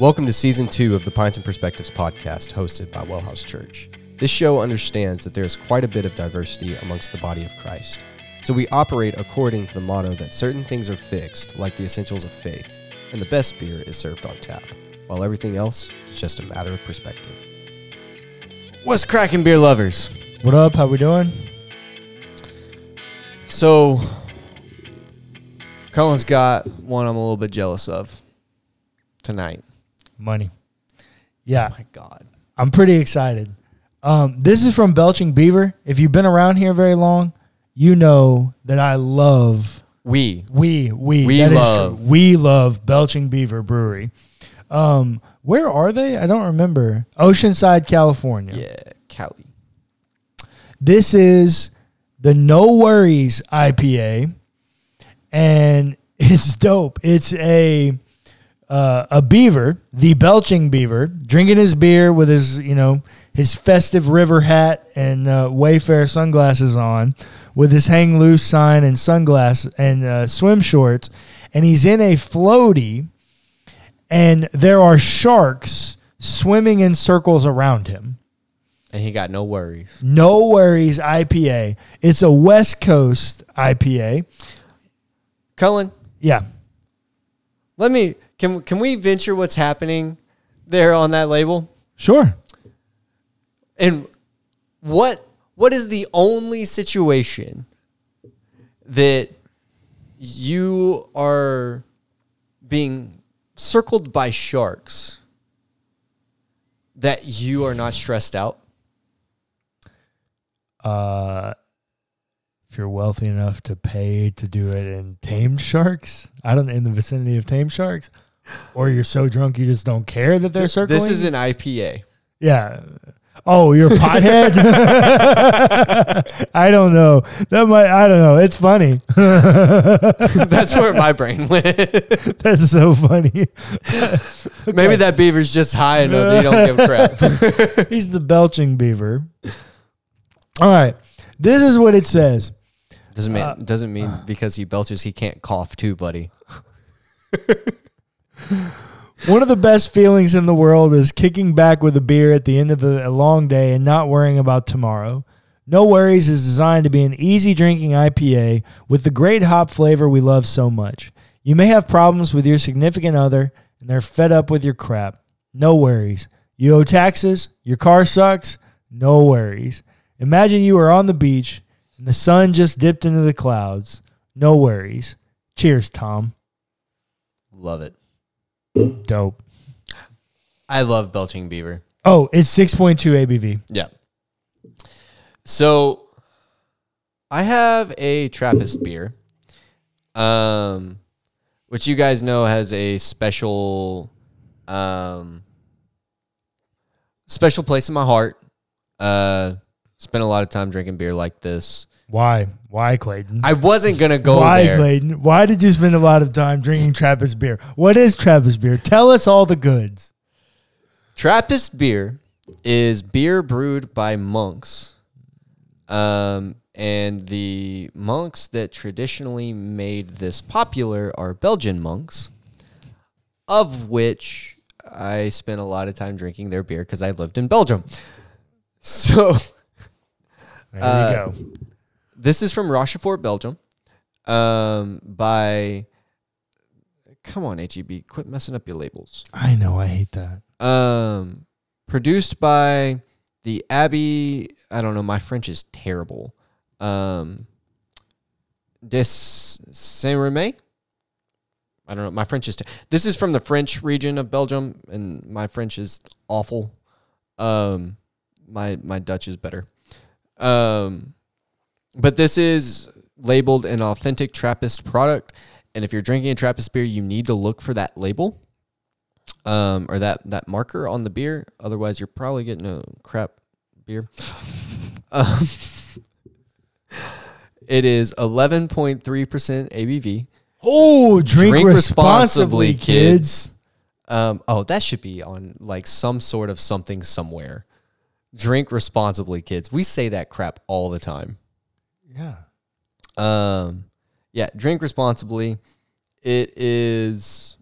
Welcome to season two of the Pints and Perspectives podcast, hosted by Wellhouse Church. This show understands that there is quite a bit of diversity amongst the body of Christ. So we operate according to the motto that certain things are fixed, like the essentials of faith, and the best beer is served on tap, while everything else is just a matter of perspective. What's cracking, beer lovers? What up? How we doing? So, Cullen's got one I'm a little bit jealous of tonight. Money. Yeah, My God. I'm pretty excited. Um, this is from Belching Beaver. If you've been around here very long, you know that I love We. we we We love. we love Belching Beaver Brewery. Um, where are they? I don't remember. Oceanside, California. Yeah, Cali. This is the No Worries IPA, and it's dope. It's a uh, a beaver, the belching beaver, drinking his beer with his you know his festive river hat and uh, Wayfarer sunglasses on, with his hang loose sign and sunglasses and uh, swim shorts, and he's in a floaty, and there are sharks swimming in circles around him. And he got no worries. No Worries IPA. It's a West Coast IPA. Cullen, Yeah. let me can can we venture what's happening there on that label? Sure. And what what is the only situation that you are being circled by sharks that you are not stressed out? Uh, if you're wealthy enough to pay to do it in tamed sharks, I don't in the vicinity of tamed sharks, or you're so drunk you just don't care that they're circling. This is an IPA. yeah. Oh, you're a pothead. I don't know. That might. I don't know. It's funny. That's where my brain went. That's so funny. Maybe that beaver's just high enough that you don't give a crap. He's the belching beaver. All right. This is what it says. Doesn't mean uh, doesn't mean uh. because he belches he can't cough too, buddy. One of the best feelings in the world is kicking back with a beer at the end of a long day and not worrying about tomorrow. No Worries is designed to be an easy drinking IPA with the great hop flavor we love so much. You may have problems with your significant other and they're fed up with your crap. No worries. You owe taxes, your car sucks, no worries. Imagine you are on the beach and the sun just dipped into the clouds. No worries. Cheers, Tom. Love it. Dope. I love belching beaver. Oh, it's 6.2 ABV. Yeah. So I have a Trappist beer. Um which you guys know has a special um special place in my heart. Uh spent a lot of time drinking beer like this. Why? Why, Clayton? I wasn't gonna go Why, there. Clayton? Why did you spend a lot of time drinking Trappist beer? What is Trappist beer? Tell us all the goods. Trappist beer is beer brewed by monks. Um, and the monks that traditionally made this popular are Belgian monks, of which I spent a lot of time drinking their beer because I lived in Belgium. So There Uh, you go. This is from Rochefort, Belgium, um, by. Come on, HEB, quit messing up your labels. I know. I hate that. Um, produced by the Abbey. I don't know. My French is terrible. Um, Des Saint Remy. I don't know. My French is. This is from the French region of Belgium, and my French is awful. Um, my my Dutch is better. Um, but this is labeled an authentic Trappist product, and if you're drinking a Trappist beer, you need to look for that label um, or that that marker on the beer. Otherwise, you're probably getting a crap beer. um, it is 11.3% ABV. Oh, drink, Drink responsibly, responsibly, kids. Um, oh, that should be on like some sort of something somewhere. Drink responsibly, kids. We say that crap all the time. Yeah. Um, yeah, drink responsibly. It is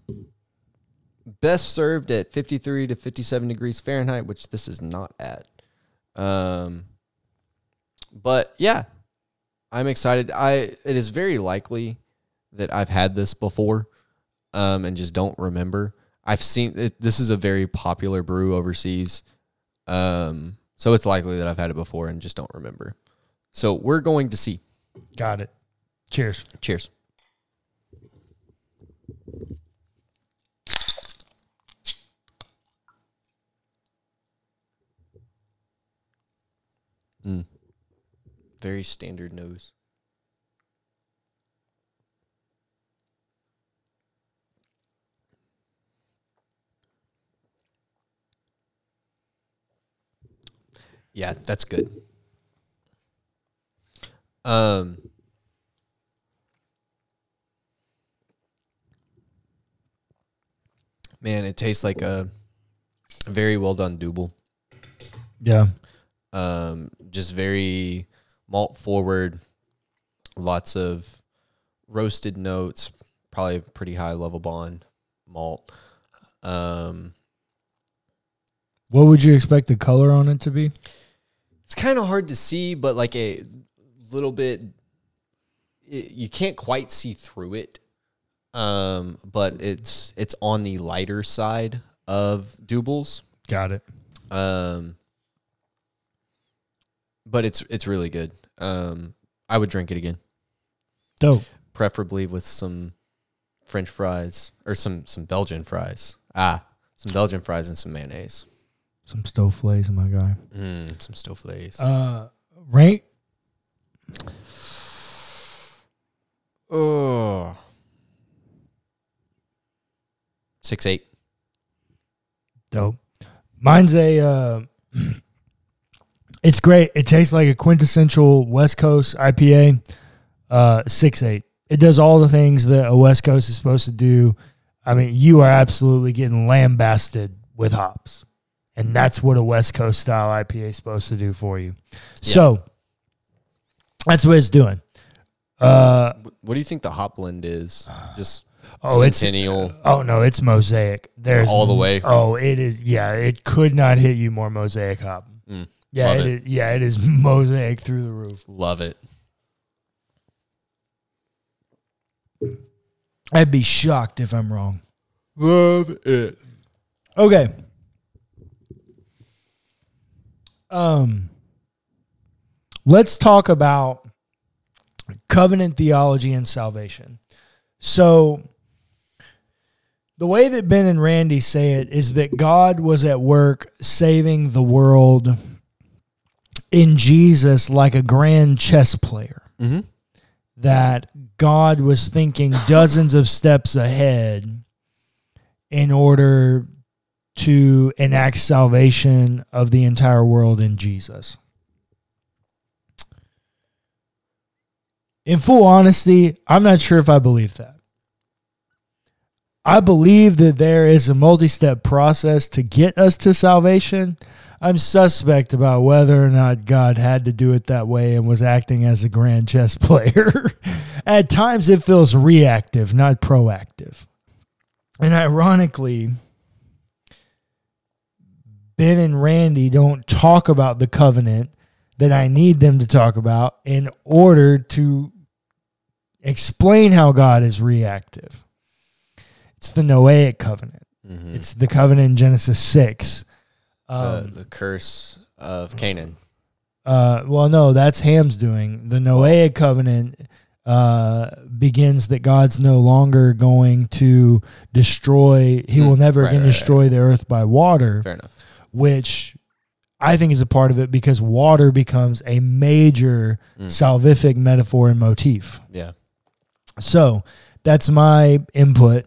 best served at 53 to 57 degrees Fahrenheit, which this is not at. Um, but yeah, I'm excited. I it is very likely that I've had this before, um, and just don't remember. I've seen it. This is a very popular brew overseas, um, so it's likely that I've had it before and just don't remember. So we're going to see. Got it. Cheers. Cheers. Mm. Very standard nose. Yeah, that's good. Um Man, it tastes like a, very well done double. Yeah. Um, just very malt forward, lots of roasted notes, probably a pretty high Lovibond malt. Um, What would you expect the color on it to be? it's kind of hard to see, but like a little bit, it, you can't quite see through it. Um, but it's it's on the lighter side of doubles. Got it. Um, but it's it's really good. Um, I would drink it again, Dope. preferably with some French fries or some some Belgian fries. Ah, some Belgian fries and some mayonnaise. Some stoofvlees, my guy. Mm, some stoofvlees. Uh, rank. Oh, six eight. Dope. Mine's a. Uh, it's great. It tastes like a quintessential West Coast IPA. Uh, six eight. It does all the things that a West Coast is supposed to do. I mean, you are absolutely getting lambasted with hops, and that's what a West Coast style IPA is supposed to do for you. So that's what it's doing. Uh, What do you think the hop blend is? Just oh, it's centennial. Oh no, it's mosaic. There's All the way? Oh, it is. Yeah, it could not hit you more mosaic hop. Mm, Yeah, it it. is, yeah, it is mosaic through the roof. love it. I'd be shocked if I'm wrong. Love it. Okay. Um let's talk about covenant theology and salvation. So the way that Ben and Randy say it is that God was at work saving the world in Jesus like a grand chess player. Mm-hmm. That God was thinking dozens of steps ahead in order to enact salvation of the entire world in Jesus. In full honesty, I'm not sure if I believe that. I believe that there is a multi step process to get us to salvation. I'm suspect about whether or not God had to do it that way and was acting as a grand chess player. At times, it feels reactive, not proactive. And ironically, Ben and Randy don't talk about the covenant that I need them to talk about in order to explain how God is reactive. It's the Noahic covenant. Mm-hmm. It's the covenant in Genesis 6. Um, uh, the curse of Canaan. uh, well, no, that's Ham's doing. The Noahic covenant uh, begins that God's no longer going to destroy, he will Mm, never right, again right, right. destroy the earth by water. Fair enough. which I think is a part of it because water becomes a major Mm. salvific metaphor and motif. Yeah. So that's my input.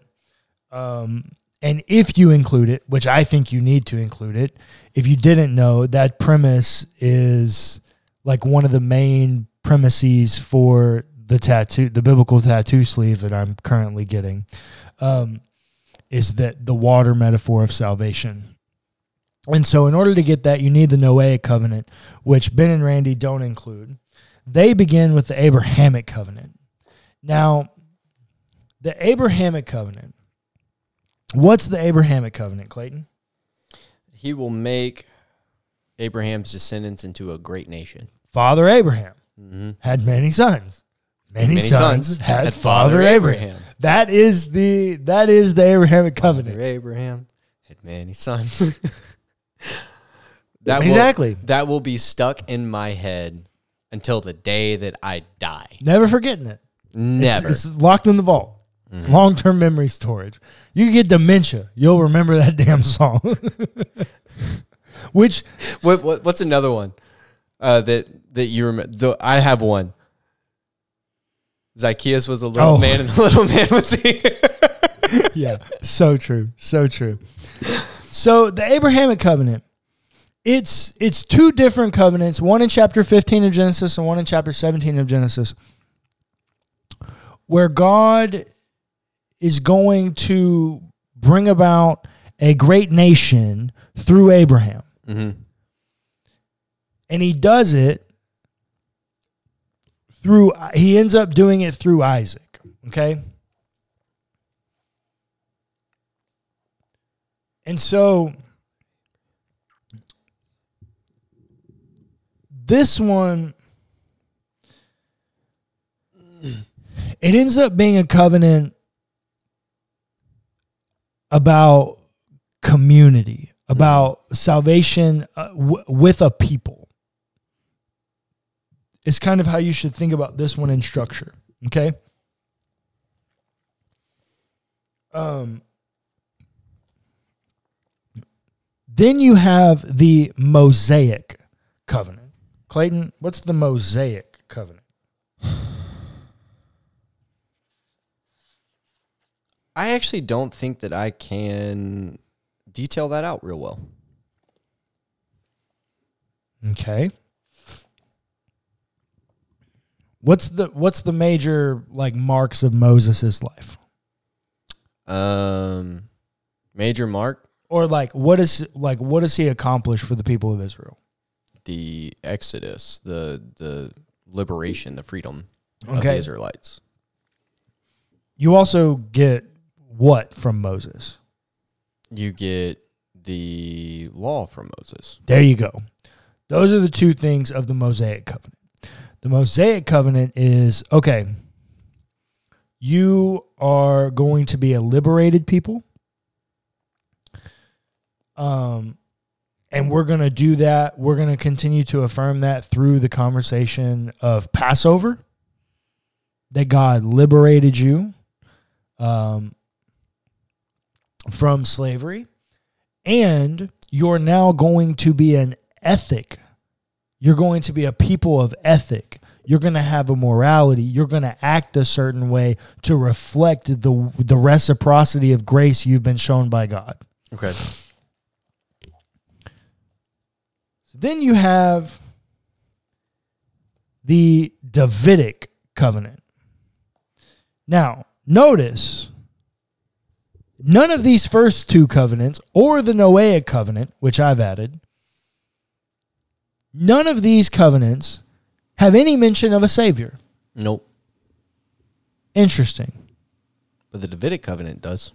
Um, and if you include it, which I think you need to include it, if you didn't know, that premise is like one of the main premises for the tattoo, the biblical tattoo sleeve that I'm currently getting, um, is that the water metaphor of salvation. And so, in order to get that, you need the Noahic covenant, which Ben and Randy don't include. They begin with the Abrahamic covenant. Now, the Abrahamic covenant What's the Abrahamic covenant, Clayton? He will make Abraham's descendants into a great nation. Father Abraham Mm-hmm. had many sons. Many, Many sons, sons had, had Father Father Abraham. Abraham. That is the that is the Abrahamic covenant. Father Abraham had many sons. that Exactly. Will, that will be stuck in my head until the day that I die. Never forgetting it. It's- Never. It's, locked in the vault. It's long term memory storage. You get dementia. You'll remember that damn song. Which what, what, what's another one uh, that that you remember? I have one. Zacchaeus was a little Oh. man, and the little man was he. yeah, so true, so true. So the Abrahamic covenant, it's it's two different covenants, one in chapter 15 of Genesis and one in chapter 17 of Genesis, where God is going to bring about a great nation through Abraham. mm-hmm. And he does it through he ends up doing it through Isaac, okay? And so this one it ends up being a covenant about community, about salvation uh, w- with a people. It's kind of how you should think about this one in structure, okay? Um then you have the Mosaic covenant. Clayton, what's the Mosaic covenant? I actually don't think that I can detail that out real well. Okay. What's the what's the major like marks of Moses' life? Um, Major Mark, Or like what is like what does he accomplish for the people of Israel? the Exodus, the the liberation, the freedom of the Israelites. You also get what from Moses? You get the law from Moses. There you go. Those are the two things of the Mosaic covenant. The Mosaic covenant is okay, you are going to be a liberated people. Um, and we're going to do that. We're going to continue to affirm that through the conversation of Passover, that God liberated you um, from slavery. And you're now going to be an ethic. You're going to be a people of ethic. You're going to have a morality. You're going to act a certain way to reflect the the reciprocity of grace you've been shown by God. Okay. Then you have the Davidic covenant. Now, notice none of these first two covenants or the Noahic covenant, which I've added, none of these covenants have any mention of a savior. Nope. Interesting. But the Davidic covenant does.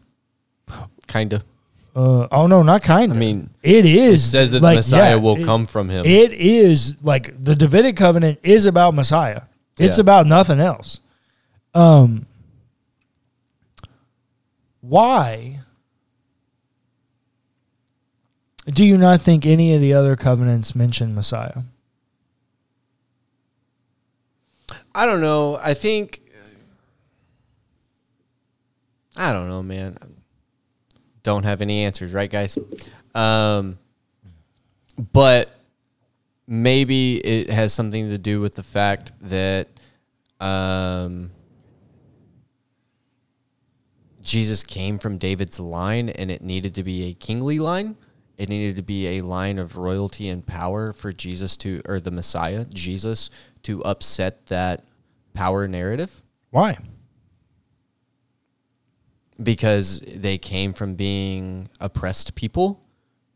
Kinda. Uh, oh no, not kind of. I mean, it is. it says that like, the Messiah yeah, will it- come from him. It is like the Davidic covenant is about Messiah. It's Yeah. about nothing else. Um why do you not think any of the other covenants mention Messiah? I don't know. I think I don't know, man. Don't have any answers, right, guys? Um, but maybe it has something to do with the fact that um, Jesus came from David's line, and it needed to be a kingly line. It needed to be a line of royalty and power for Jesus to, or the Messiah, Jesus, to upset that power narrative Why? because they came from being oppressed people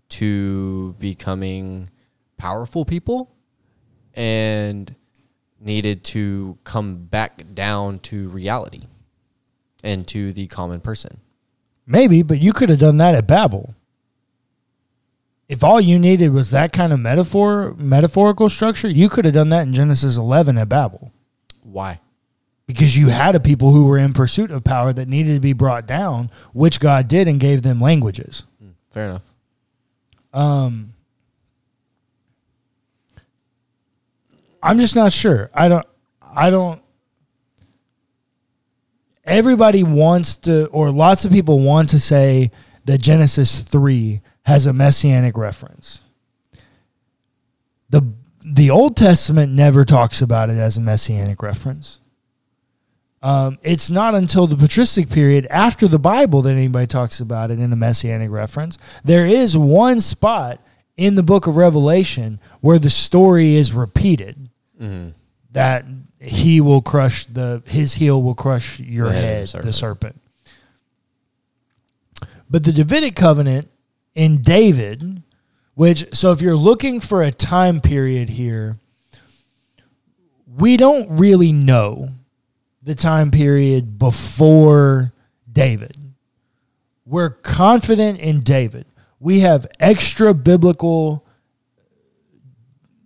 to becoming powerful people and needed to come back down to reality and to the common person. Maybe, but you could have done that at Babel. If all you needed was that kind of metaphor, metaphorical structure, you could have done that in Genesis 11 at Babel Why? because you had a people who were in pursuit of power that needed to be brought down, which God did and gave them languages. Mm, Fair enough. Um, I'm just not sure. I don't. I don't. Everybody wants to, or lots of people want to say that Genesis three has a messianic reference. the The Old Testament never talks about it as a messianic reference. Um, it's not until the patristic period after the Bible that anybody talks about it in a messianic reference. There is one spot in the book of Revelation where the story is repeated Mm-hmm. that he will crush the his heel will crush your The head head, the the serpent. But the Davidic covenant in David, which so if you're looking for a time period here, we don't really know the time period before David. We're confident in David. We have extra biblical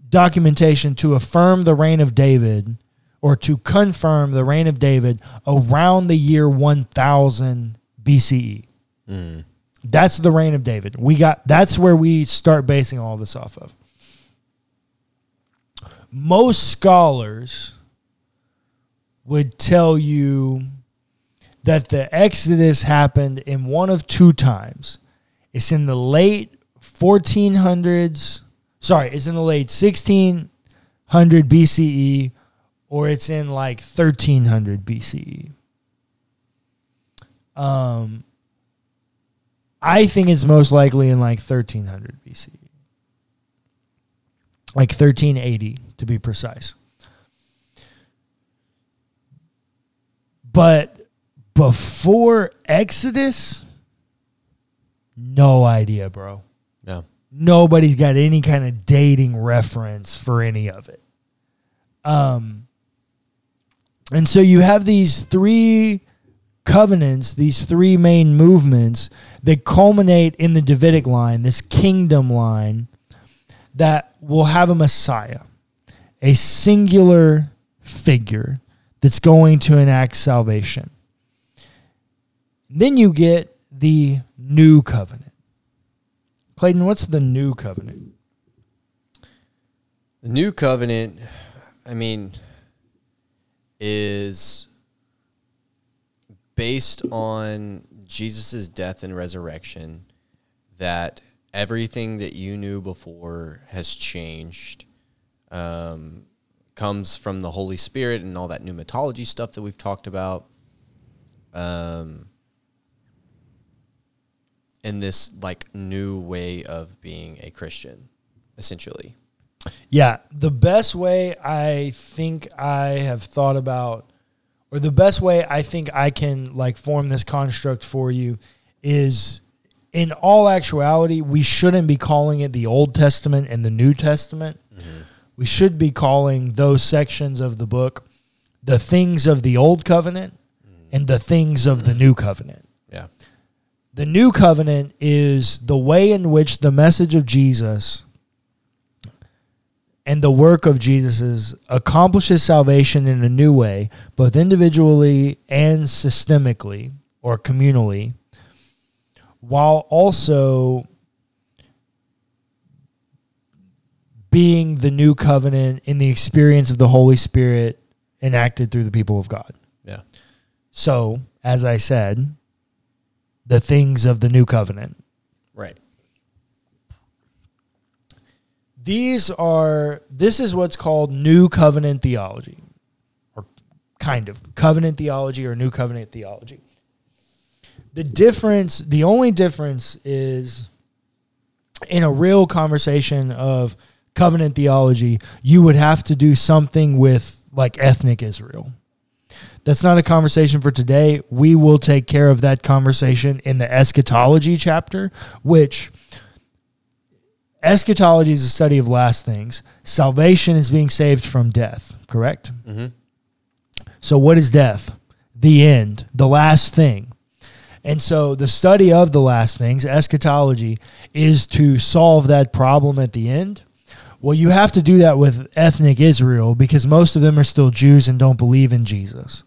documentation to affirm the reign of David or to confirm the reign of David around the year 1000 BCE. Mm. That's the reign of David. We got that's where we start basing all this off of. Most scholars would tell you that the Exodus happened in one of two times. It's in the late 1400s. Sorry, it's in the late 1600 BCE or it's in like 1300 BCE. Um, I think it's most likely in like 1300 BCE. Like 1380 to be precise. But before Exodus, no idea, bro. Yeah. Nobody's got any kind of dating reference for any of it. Um, and so you have these three covenants, these three main movements that culminate in the Davidic line, this kingdom line that will have a Messiah, a singular figure that's going to enact salvation. Then you get the new covenant. Clayton, what's the new covenant? The new covenant, I mean, is based on Jesus' death and resurrection, that everything that you knew before has changed. Um, comes from the Holy Spirit and all that pneumatology stuff that we've talked about. Um, and this like new way of being a Christian, essentially. Yeah, the best way I think I have thought about, or the best way I think I can like form this construct for you is in all actuality, we shouldn't be calling it the Old Testament and the New Testament. Mm-hmm. We should be calling those sections of the book the things of the Old Covenant mm. and the things of the New Covenant. Yeah. The new covenant is the way in which the message of Jesus and the work of Jesus accomplishes salvation in a new way, both individually and systemically or communally, while also being the new covenant in the experience of the Holy Spirit enacted through the people of God. Yeah. So, as I said, the things of the new covenant. Right. These are this is what's called new covenant theology or kind of covenant theology or new covenant theology. The difference, the only difference is in a real conversation of covenant theology, you would have to do something with like ethnic Israel. That's not a conversation for today. We will take care of that conversation in the eschatology chapter, which eschatology is the study of last things. Salvation is being saved from death, correct? Mm-hmm. So, what is death? The end, the last thing. And so the study of the last things, eschatology, is to solve that problem at the end. Well, you have to do that with ethnic Israel because most of them are still Jews and don't believe in Jesus.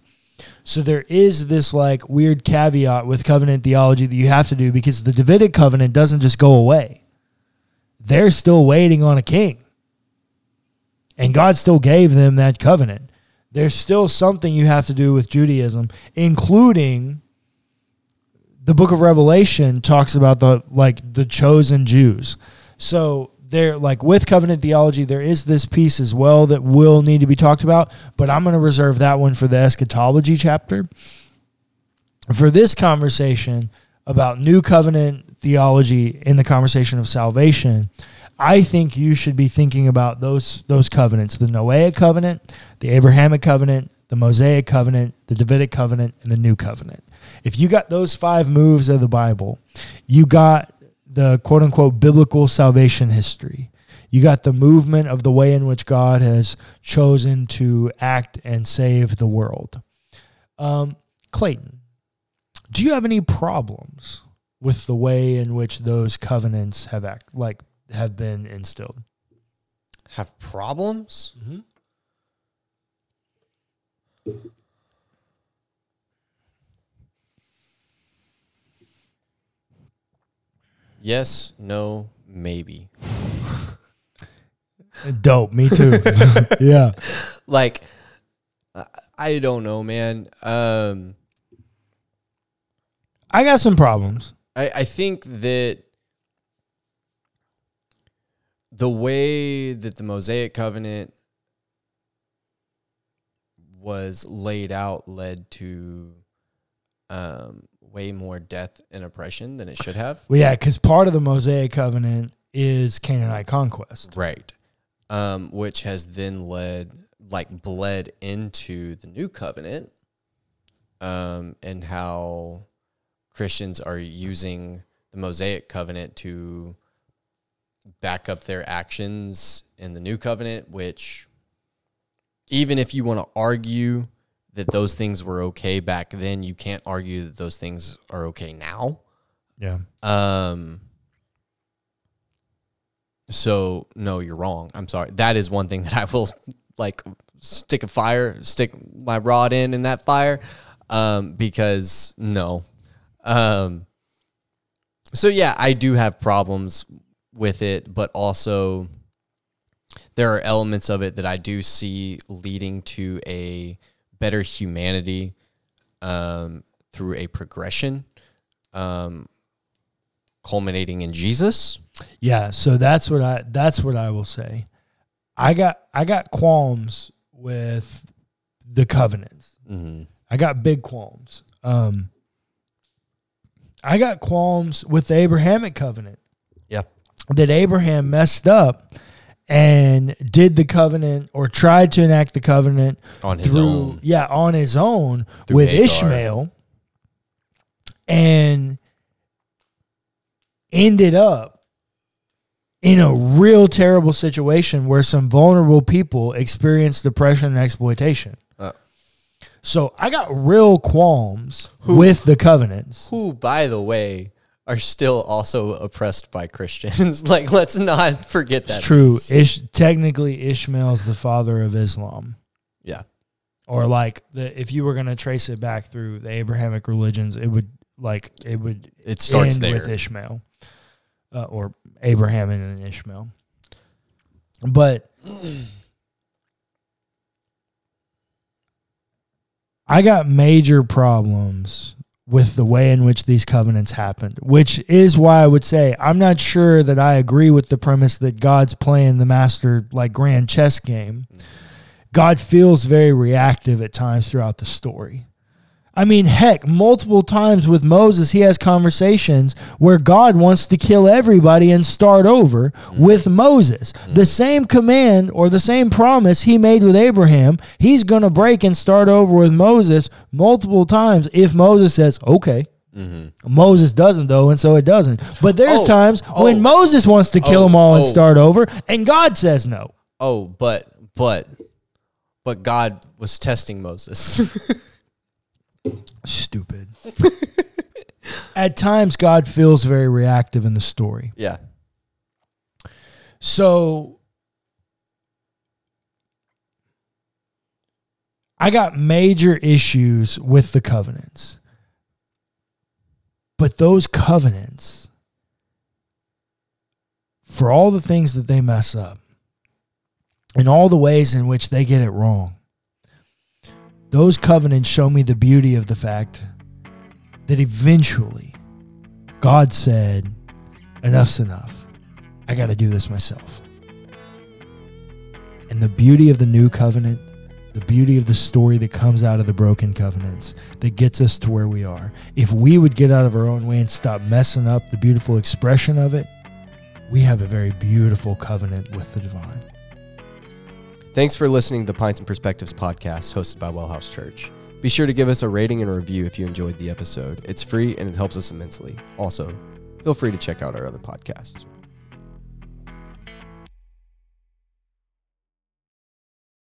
So there is this like weird caveat with covenant theology that you have to do because the Davidic covenant doesn't just go away. They're still waiting on a king. And God still gave them that covenant. There's still something you have to do with Judaism, including the book of Revelation talks about the like the chosen Jews. So there like with covenant theology there is this piece as well that will need to be talked about, but I'm going to reserve that one for the eschatology chapter. For this conversation about new covenant theology in the conversation of salvation, I think you should be thinking about those those covenants, the Noahic covenant, the Abrahamic covenant, the Mosaic covenant, the Davidic covenant, and the new covenant. If you got those five moves of the Bible, you got the quote unquote biblical salvation history. You got the movement of the way in which God has chosen to act and save the world. Um, Clayton, do you have any problems with the way in which those covenants have act like have been instilled? Have problems? Mm-hmm. Yes, no, maybe. Dope. Me too. yeah. Like, I- I don't know, man. Um, I got some problems. I, I think that the way that the Mosaic covenant was laid out led to um, way more death and oppression than it should have. Well, yeah, because part of the Mosaic covenant is Canaanite conquest. Right. Um, which has then led, like, bled into the new covenant um, and how Christians are using the Mosaic covenant to back up their actions in the new covenant, which, even if you want to argue that those things were okay back then, you can't argue that those things are okay now. Yeah. Um. So no, you're wrong. I'm sorry. That is one thing that I will like stick a fire, stick my rod in in that fire, um, because no. Um. So yeah, I do have problems with it, but also there are elements of it that I do see leading to a better humanity um, through a progression. Um, culminating in Jesus. Yeah, so that's what I that's what I will say. I got I got qualms with the covenants. Mm-hmm. I got big qualms. Um I got qualms with the Abrahamic covenant. Yeah. That Abraham messed up and did the covenant or tried to enact the covenant On his through own. yeah, on his own Through with Hagar. Ishmael and ended up in a real terrible situation where some vulnerable people experienced depression and exploitation. So I got real qualms Who- with the covenants. Who, by the way, are still also oppressed by Christians. like, let's not forget that. It's true. Ish, technically, Ishmael's the father of Islam. Yeah. Or like the if you were going to trace it back through the Abrahamic religions, it would like it would It starts end there. with Ishmael, uh, or Abraham and then Ishmael. But I got major problems with the way in which these covenants happened, which is why I would say I'm not sure that I agree with the premise that God's playing the master like grand chess game. Mm. God feels very reactive at times throughout the story. I mean, heck, multiple times with Moses, he has conversations where God wants to kill everybody and start over mm-hmm. with Moses. Mm-hmm. The same command or the same promise he made with Abraham, he's going to break and start over with Moses multiple times if Moses says, okay. Mm-hmm. Moses doesn't, though, and so it doesn't. But there's Oh, times oh. when oh. Moses wants to kill Oh, them all and oh. start over, and God says no. Oh, but, but, but God was testing Moses. Stupid. at times God feels very reactive in the story. Yeah. So I got major issues with the covenants. But those covenants, for all the things that they mess up and all the ways in which they get it wrong, those covenants show me the beauty of the fact that eventually God said, enough's enough. I got to do this myself. And the beauty of the new covenant, the beauty of the story that comes out of the broken covenants that gets us to where we are. If we would get out of our own way and stop messing up the beautiful expression of it, we have a very beautiful covenant with the divine. Thanks for listening to the Pints and Perspectives podcast hosted by Wellhouse Church. Be sure to give us a rating and a review if you enjoyed the episode. It's free and it helps us immensely. Also, feel free to check out our other podcasts.